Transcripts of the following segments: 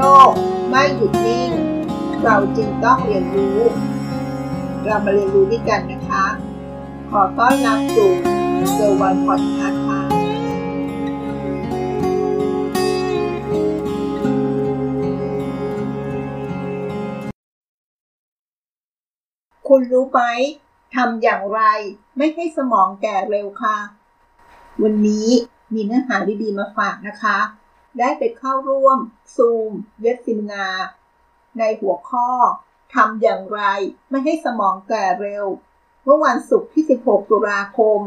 โรคไม่หยุดนิ่ง เราจึงต้องเรียนรู้ เรามาเรียนรู้ด้วยกันนะคะ ขอต้อนรับสู่เซอร์วันพอดคาส์ค่ะคุณรู้ไหมทำอย่างไรไม่ให้สมองแก่เร็วค่ะ วันนี้มีเนื้อหาดีๆมาฝากนะคะ ได้ไปเข้าร่วม ซูม เว็บซิมนา ในหัวข้อทำอย่างไรไม่ให้สมองแก่เร็ว เมื่อวันศุกร์ที่ 16 ตุลาคม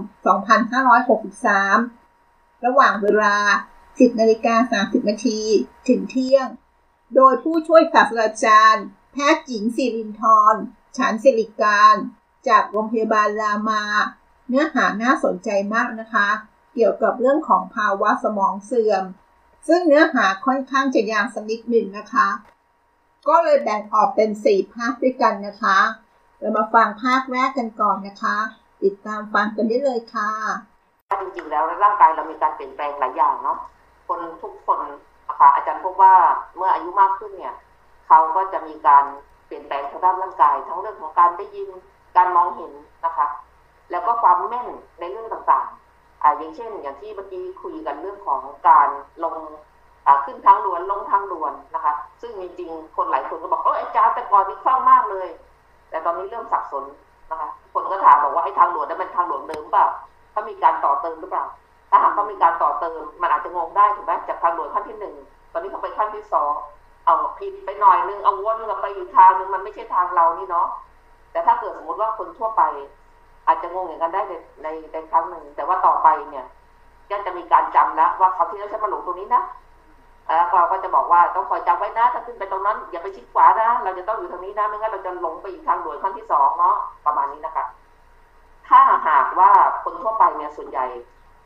2563 ระหว่างเวลา 10นาฬิกา30 นาทีถึงเที่ยง โดยผู้ช่วยศาสตราจารย์ แพทย์หญิงสิรินทร์ฉันสิริการ จากโรงพยาบาลรามา เนื้อหาน่าสนใจมากนะคะ เกี่ยวกับเรื่องของภาวะสมองเสื่อม ซึ่งเนื้อหาค่อนข้างจะยาวสักนิดหนึ่งนะคะ ก็เลยแบ่งออกเป็น 4 ภาคด้วยกันนะคะ เรามาฟังภาคแรกกันก่อนนะคะ ติดตามฟังกันได้เลยค่ะ จริงๆแล้วร่างกายเรามีการเปลี่ยนแปลงหลายอย่างเนาะ คนทุกคนนะคะอาจารย์พบว่าเมื่ออายุมากขึ้นเนี่ย เขาก็จะมีการเปลี่ยนแปลงทางด้านร่างกาย ทั้งเรื่องของการได้ยิน การมองเห็นนะคะ แล้วก็ความแม่นในเรื่องต่างๆ อ่าอย่างเช่น อย่างที่เมื่อกี้คุยกันเรื่องของการลงอ่าขึ้นทางด่วนลงทางด่วนนะคะ ซึ่งจริงๆ คนหลายคนก็บอกเอออาจารย์แต่ก่อนนี่คล่องมากเลย แต่ตอนนี้เริ่มสับสนนะคะ คนก็ถามบอกว่าไอ้ทางด่วนนั้นเป็นทางด่วนเดิมเปล่าถ้ามีการต่อเติมหรือเปล่า ถ้าหากต้องมีการต่อเติม มันอาจจะงงได้ถูกไหมจากทางด่วนขั้นที่หนึ่งตอนนี้เขาไปขั้นที่สองเอาผิดไปหน่อยนึงเอาวนกลับไปอีกทางนึงมันไม่ใช่ทางเรานี่เนาะแต่ถ้าเกิดสมมติว่าคนทั่วไป อาจจะงงอย่างนั้นได้ในในในครั้งหนึ่ง แต่ว่าต่อไปเนี่ยก็จะมีการจำแล้วว่าเขาที่แล้วฉันมาหลงตรงนี้นะแล้วเราก็จะบอกว่าต้องคอยจำไว้นะ ถ้าขึ้นไปตรงนั้น อย่าไปชิดขวานะ เราจะต้องอยู่ทางนี้นะไม่งั้นเราจะหลงไปอีกทางด่วนขั้นที่สองเนาะประมาณนี้นะคะถ้าหากว่าคนทั่วไปเนี่ยส่วนใหญ่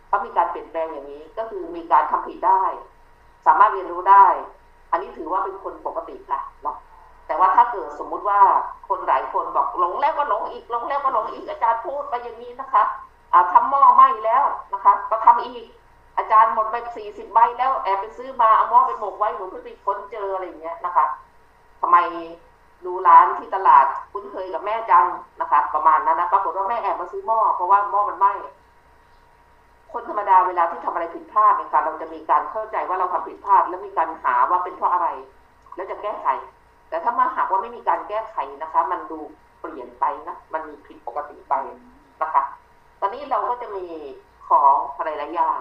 เขามีการเปลี่ยนแปลงอย่างนี้ ก็คือมีการทำผิดได้ สามารถเรียนรู้ได้ อันนี้ถือว่าเป็นคนปกติค่ะเนาะ แต่ว่าถ้าเกิดสมมุติว่าคนหลายคนบอกหลงแล้วก็หลงอีกหลงแล้วก็หลงอีกอาจารย์พูดไปอย่างนี้นะคะอ่าทำหม้อไหม้แล้วนะคะ ก็ทำอีก อาจารย์หมดไปสี่สิบใบแล้วแอบไปซื้อมาเอาหม้อไปหมกไว้หมือนเพื่อไปค้นเจออะไรอย่างเงี้ยนะคะทำไมดูร้านที่ตลาดคุ้นเคยกับแม่จังนะคะ ประมาณนั้นนะปรากฏว่าแม่แอบมาซื้อหม้อเพราะว่าหม้อมันไหม้คนธรรมดาเวลาที่ทำอะไรผิดพลาดเนี่ยค่ะเราจะมีการเข้าใจว่าเราทำผิดพลาด แล้วมีการหาว่าเป็นเพราะอะไร แล้วจะแก้ไข แต่ถ้ามาหากว่าไม่มีการแก้ไขนะคะ มันดูเปลี่ยนไปนะ มันมีผิดปกติไปนะคะ ตอนนี้เราก็จะมีของอะไรหลายอย่าง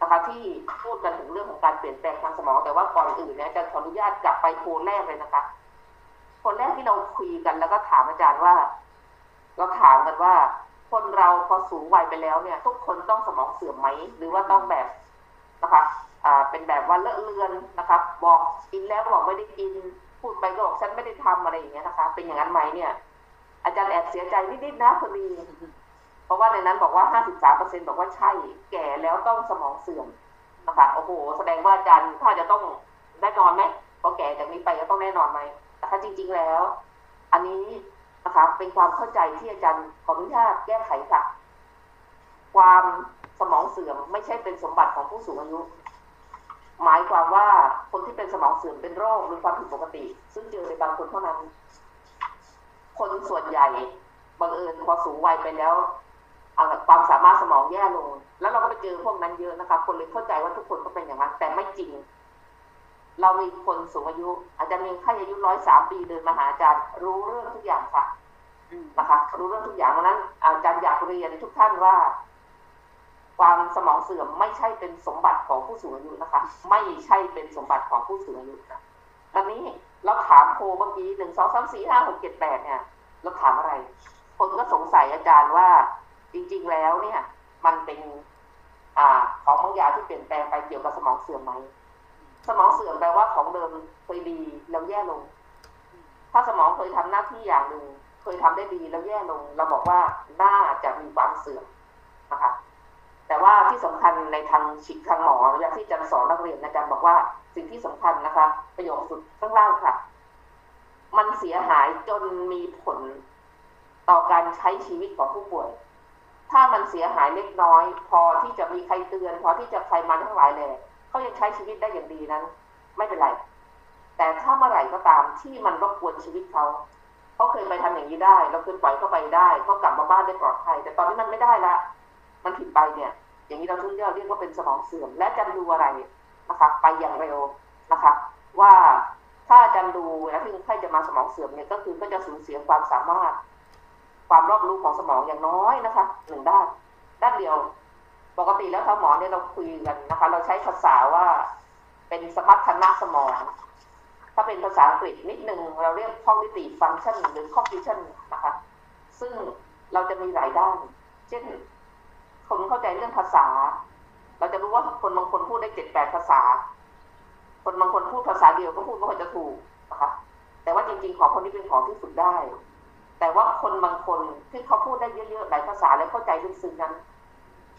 นะคะที่พูดกันถึงเรื่องของการเปลี่ยนแปลงทางสมอง แต่ว่าก่อนอื่นเนี่ยอาจารย์ขออนุญาตกลับไปโพลแรกเลยนะคะคนแรกที่เราคุยกันแล้วก็ถามอาจารย์ว่าเราถามกันว่า คนเราพอสูงวัยไปแล้วเนี่ย ทุกคนต้องสมองเสื่อมไหม หรือว่าต้องแบบนะคะอ่าเป็นแบบว่าเลอะเลือนนะคะบอกกินแล้วบอกไม่ได้กิน พูดไปก็บอกฉันไม่ได้ทำอะไรอย่างเงี้ยนะคะ เป็นอย่างนั้นไหมเนี่ย อาจารย์แอบเสียใจนิดๆนะพอดีเพราะว่าในนั้นบอกว่าห้าสิบสามเปอร์เซ็นต์บอกว่าใช่ แก่แล้วต้องสมองเสื่อมนะคะโอ้โห แสดงว่าอาจารย์ถ้าจะต้องแน่นอนไหมพอแก่จากนี้ไปก็ต้องแน่นอนไหมแต่ถ้าจริง ๆแล้ว อันนี้นะคะเป็นความเข้าใจที่อาจารย์ขออนุญาตแก้ไขค่ะ ความสมองเสื่อมไม่ใช่เป็นสมบัติของผู้สูงอายุ หมายความว่าคนที่เป็นสมองเสื่อมเป็นโรคหรือความผิดปกติ ซึ่งเจอในบางคนเท่านั้น คนส่วนใหญ่บังเอิญพอสูงวัยไปแล้วความสามารถสมองแย่ลง แล้วเราก็ไปเจอพวกนั้นเยอะนะคะ คนเลยเข้าใจว่าทุกคนก็เป็นอย่างนั้น แต่ไม่จริง เรามีคนสูงอายุ อาจจะมีใครอายุร้อยสามปีเดินมาหาอาจารย์ รู้เรื่องทุกอย่างค่ะนะคะ รู้เรื่องทุกอย่างนั้นอาจารย์อยากเรียนทุกท่านว่า ความสมองเสื่อมไม่ใช่เป็นสมบัติของผู้สูงอายุนะคะ ไม่ใช่เป็นสมบัติของผู้สูงอายุนะตอนนี้เราถามโคเมื่อกี้หนึ่งสองสามสี่ห้าหกเจ็ดแปดเนี่ยเราถามอะไร คนก็สงสัยอาจารย์ว่าจริง ๆแล้วเนี่ย มันเป็น อ่า ของบางอย่างที่เปลี่ยนแปลงไปเกี่ยวกับสมองเสื่อมไหมสมองเสื่อมแปลว่าของเดิมเคยดีแล้วแย่ลง ถ้าสมองเคยทำหน้าที่อย่างหนึ่งเคยทำได้ดีแล้วแย่ลง เราบอกว่าน่าจะมีความเสื่อมนะคะ แต่ว่าที่สำคัญในทางชิกทางหมออยางที่จารย์สอนนักเรียนอาจารย์บอกว่าสิ่งที่สำคัญนะคะ ประโยคสุดข้างล่างค่ะ มันเสียหายจนมีผลต่อการใช้ชีวิตของผู้ป่วย ถ้ามันเสียหายเล็กน้อย พอที่จะมีใครเตือน พอที่จะใครมาทั้งหลายแหล่เขายังใช้ชีวิตได้อย่างดีนั้น ไม่เป็นไร แต่ถ้าเมื่อไหร่ก็ตามที่มันรบกวนชีวิตเขาเขาเคยไปทำอย่างนี้ได้ เราเคยปล่อยเขาไปได้เขากลับมาบ้านได้ปลอดภัย แต่ตอนนี้มันไม่ได้ละ มันผิดไปเนี่ย อย่างนี้เราถึงจะเรียกว่าเป็นสมองเสื่อม และจะดูอะไรนะคะไปอย่างเร็วนะคะ ว่าถ้าจารย์ดูนะที่คนไข้จะมาสมองเสื่อมเนี่ยก็คือก็จะสูญเสียความสามารถ ความรอบรู้ของสมองอย่างน้อยนะคะหนึ่งด้านด้านเดียว ปกติแล้วทาหมอเนี่ยเราคุยกันนะคะ เราใช้ภาษาว่าเป็นสมรรถนะสมอง ถ้าเป็นภาษาอังกฤษนิดหนึ่งเราเรียก cognitive function หรือ cognition นะคะ ซึ่งเราจะมีหลายด้าน เช่น คนเข้าใจเรื่องภาษา เราจะรู้ว่าคนบางคนพูดได้เจ็ดแปดภาษา คนบางคนพูดภาษาเดียวก็พูดไม่ค่อยจะถูกนะคะแต่ว่าจริงๆของคนนี้เป็นของที่ฝึกได้ แต่ว่าคนบางคนที่เขาพูดได้เยอะๆหลายภาษาและเข้าใจลึกซึ้งนั้น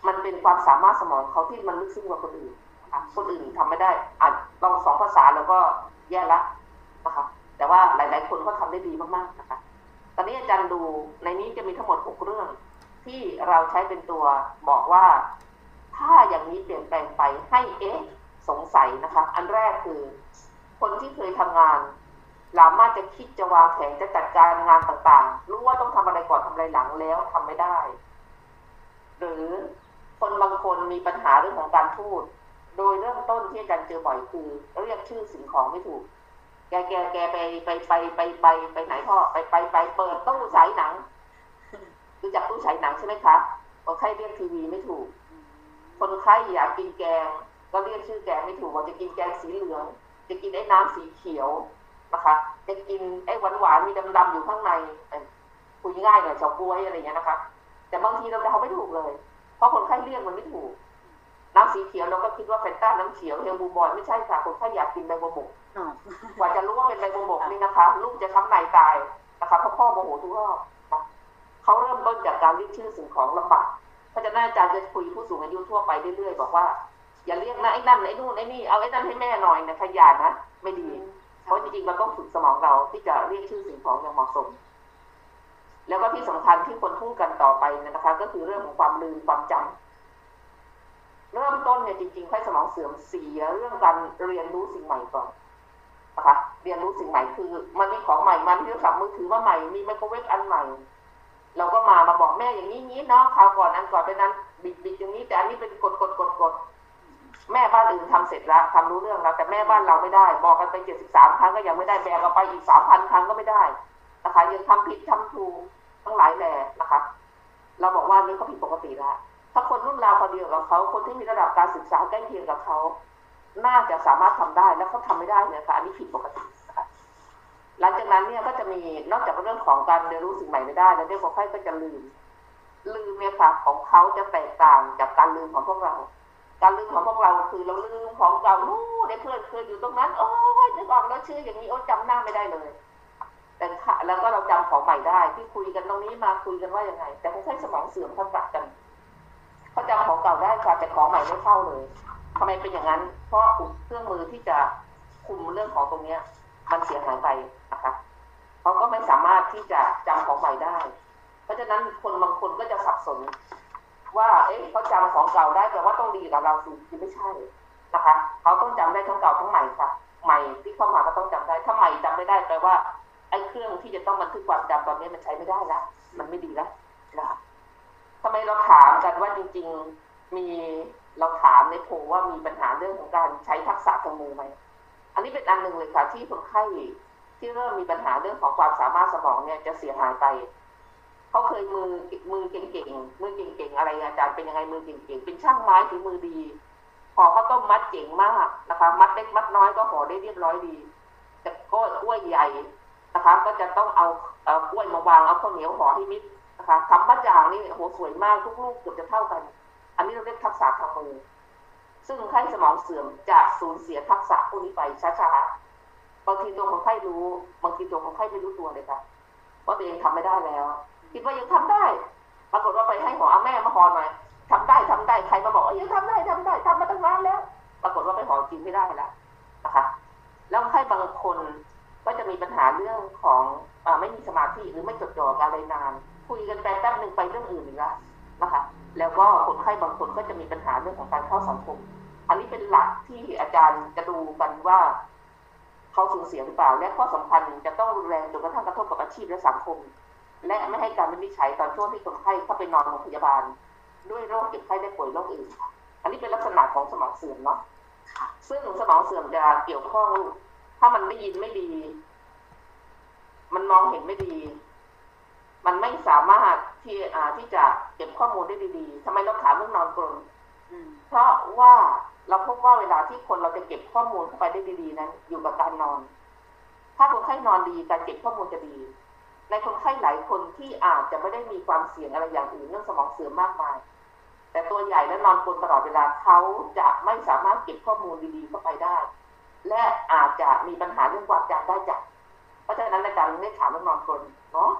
มันเป็นความสามารถสมองเขาที่มันลึกซึ้งกว่าคนอื่นคนอื่นทำไม่ได้อ่านลองสองภาษาแล้วก็แย่ละนะคะแต่ว่าหลาย ๆ คนก็ทำได้ดีมากๆนะคะ ตอนนี้อาจารย์ดูในนี้จะมีทั้งหมดหกเรื่อง ที่เราใช้เป็นตัวบอกว่า ถ้าอย่างนี้เปลี่ยนแปลงไปให้เอ๊ะสงสัยนะคะ อันแรกคือ คนที่เคยทำงานสามารถจะคิดจะวางแผนจะจัดการงานต่างๆ รู้ว่าต้องทำอะไรก่อนทำอะไรหลังแล้วทำไม่ได้ หรือคนบางคนมีปัญหาเรื่องของการพูด โดยเริ่มต้นที่อาจารย์เจอบ่อยคือเรียกชื่อสิ่งของไม่ถูก แกแกแกไปไปไปไปไปไปไหนพ่อไปไปไปเปิดตู้ฉายหนัง รู้จักตู้ฉายหนังใช่ไหมคะคนไข้เรียกทีวีไม่ถูก คนไข้อยากกินแกง ก็เรียกชื่อแกงไม่ถูกว่าจะกินแกงสีเหลือง จะกินไอ้น้ำสีเขียวนะคะจะกินไอ้หวานหวานๆมีดำๆอยู่ข้างในเอ้ยคุยง่ายหน่อยเฉาก๊วยอะไรอย่างเงี้ยนะคะ แต่บางทีเราเดาไม่ถูกเลย เพราะคนไข้เรียกมันไม่ถูก น้ำสีเขียวเราก็คิดว่าเฟนต้าน้ำเขียวเฮลบูบอยไม่ใช่ค่ะคนไข้อยากกินใบบัวบกอ๋อกว่าจะรู้ว่าเป็นใบบัวบกนี่นะคะ ลูกจะช้ำในตายนะคะเพราะพ่อโมโหทุกรอบนะเขาเริ่ม ต้นจากการเรียกชื่อสิ่งของลำบากเพราะฉะนั้นอาจารย์จะคุยผู้สูงอายุทั่วไปเรื่อยๆบอกว่าอย่าเรียกนะไอ้นั่นไอ้นู่นไอ้นี่เอาไอ้นั่นให้แม่หน่อยนะขยันนะไม่ดี เพราะจริงๆเราต้องฝึกสมองเราที่จะเรียกชื่อสิ่งของอย่างเหมาะสม แล้วก็ที่สำคัญที่คนพูดกันต่อไปเนยนะคะ ก็คือเรื่องของความลืมความจำเริ่มต้นเนี่ยจริงๆไข้สมองเสื่อมเสียเรื่องการเรียนรู้สิ่งใหม่ก่อนนะคะเรียนรู้สิ่งใหม่คือ มันมีของใหม่มามีโทรศัพท์มือถือมาใหม่มีไมโครเวฟอันใหม่ เราก็มามาบอกแม่อย่างนี้นี้เนาะคราวก่อนอันก่อนเป็นนั้นบิดบิดอย่างนี้แต่อันนี้เป็นกดกดกดกดแม่บ้านอื่นทำเสร็จแล้วทำรู้เรื่องแล้วแต่แม่บ้านเราไม่ได้ บอกกันไปเจ็ดสิบสามครั้งก็ยังไม่ได้แบกเอาไปอีกสามพันครั้งก็ไม่ได้นะคะยังทำผิดทำถูกทั้งหลายแหล่นะคะ เราบอกว่านี่เขาผิดปกติแล้วถ้าคนรุ่นราวคนเดียวกับเขาคนที่มีระดับการศึกษาใกล้เคียงกับเขาน่าจะสามารถทำได้แล้วเขาทำไม่ได้เนี่ยค่ะอันนี้ผิดปกติ หลังจากนั้นเนี่ยก็จะมีนอกจากเรื่องของการเรียนรู้สิ่งใหม่ไม่ได้แล้วเนี่ยคนไข้ก็จะลืม ลืมเนี่ยค่ะของเขาจะแตกต่างจากการลืมของพวกเรา การลืมของพวกเราคือเราลืมของเก่าโอ้ได้เพื่อนเคยอยู่ตรงนั้นโอ้ยนึกออกแล้วชื่ออย่างนี้โอ้จำหน้าไม่ได้เลย แต่ค่ะแล้วก็เราจำของใหม่ได้ ที่คุยกันตรงนี้มาคุยกันว่ายังไง แต่คนไข้สมองเสื่อมทักษะกันเขาจำของเก่าได้ค่ะแต่ของใหม่ไม่เข้าเลยทำไมเป็นอย่างนั้น เพราะเครื่องมือที่จะคุมเรื่องของตรงเนี้ย มันเสียหายไปนะคะเขาก็ไม่สามารถที่จะจำของใหม่ได้ เพราะฉะนั้นคนบางคนก็จะสับสน ว่า เอ๊ะเขาจำของเก่าได้แต่ว่าต้องดีกับเราสิไม่ใช่นะคะเขาต้องจำได้ทั้งเก่าทั้งใหม่ค่ะ ใหม่ที่เข้ามาก็ต้องจำได้ ถ้าใหม่จำไม่ได้แปลว่าไอ้เครื่องที่จะต้องบันทึกความจำตอนนี้มันใช้ไม่ได้ละมันไม่ดีล้วนะคะทำไมเราถามกันว่าจริง ๆมีเราถามในโพลว่ามีปัญหาเรื่องของการใช้ทักษะทางมือไหม อันนี้เป็นอันหนึ่งเลยค่ะที่คนไข้ที่เริ่มมีปัญหาเรื่องของความสามารถสมองเนี่ยจะเสียหายไปเขาเคยมือมือเก่งๆมือเก่งๆอะไรอาจารย์เป็นยังไงมือเก่งๆเป็นช่างไม้ฝีมือดีห่อข้าวต้มมัดเจ๋งมากนะคะ มัดเล็กมัดน้อยก็ห่อได้เรียบร้อยดี แต่ก็กล้วยใหญ่นะคะ ก็จะต้องเอาเอากล้วยมาวางเอาข้าวเหนียวห่อให้มิดนะคะทำมัดอย่างนี่โหสวยมากทุกลูกเกือบจะเท่ากัน อันนี้เราเรียกทักษะทางมือ ซึ่งคนไข้สมองเสื่อมจะสูญเสียทักษะพวกนี้ไปช้าๆ บางทีตัวคนไข้รู้ บางทีตัวคนไข้ไม่รู้ตัวเลยค่ะว่าตัวเองทำไม่ได้แล้ว คิดว่ายังทำได้ ปรากฏว่าไปให้หอเอแม่มาหอหน่อยทำได้ทำได้ ใครมาบอกว่ายังทำได้ทำได้ทำมาตั้งนานแล้ว ปรากฏว่าไปหอกินไม่ได้แล้วนะคะ แล้วคนไข้บางคนก็จะมีปัญหาเรื่องของอไม่มีสมาธิหรือไม่จดจ่อกับอะไรนาน คุยกันไปแป๊บหนึ่งไปเรื่องอื่นอีกแล้วนะคะ แล้วก็คนไข้บางคนก็จะมีปัญหาเรื่องของการเข้าสังคม อันนี้เป็นหลักที่อาจารย์จะดูกันว่าเขาสูญเสียหรือเปล่า และข้อสำคัญจะต้องรุนแรงจนกระทั่งกระทบกับอาชีพและสังคม และไม่ให้การวินิจฉัยตอนช่วงที่คนไข้เข้าไปนอนโรงพยาบาล ด้วยโรคเจ็บไข้ได้ป่วยโรคอื่นอันนี้เป็นลักษณะของสมองเสื่อมเนาะซึ่งสมองเสื่อมจะเกี่ยวข้อง ถ้ามันได้ยินไม่ดี มันมองเห็นไม่ดี มันไม่สามารถที่อ่าที่จะเก็บข้อมูลได้ดีๆทำไมเราถามเรื่องนอนกรนเพราะว่าเราพบว่าเวลาที่คนเราจะเก็บข้อมูลเข้าไปได้ดีๆนั้น อยู่กับการนอน ถ้าคนไข้นอนดีการเก็บข้อมูลจะดี ในคนไข้หลายคนที่อาจจะไม่ได้มีความเสี่ยงอะไรอย่างอื่นเรื่องสมองเสื่อมมากมาย แต่ตัวใหญ่และนอนกลนตลอดเวลาเขาจะไม่สามารถเก็บข้อมูลดีๆเข้าไปได้ และอาจจะมีปัญหาเรื่องความจำได้จากเพราะฉะนั้นอาจารย์ได้ถามเรื่องนอนกลนเนาะ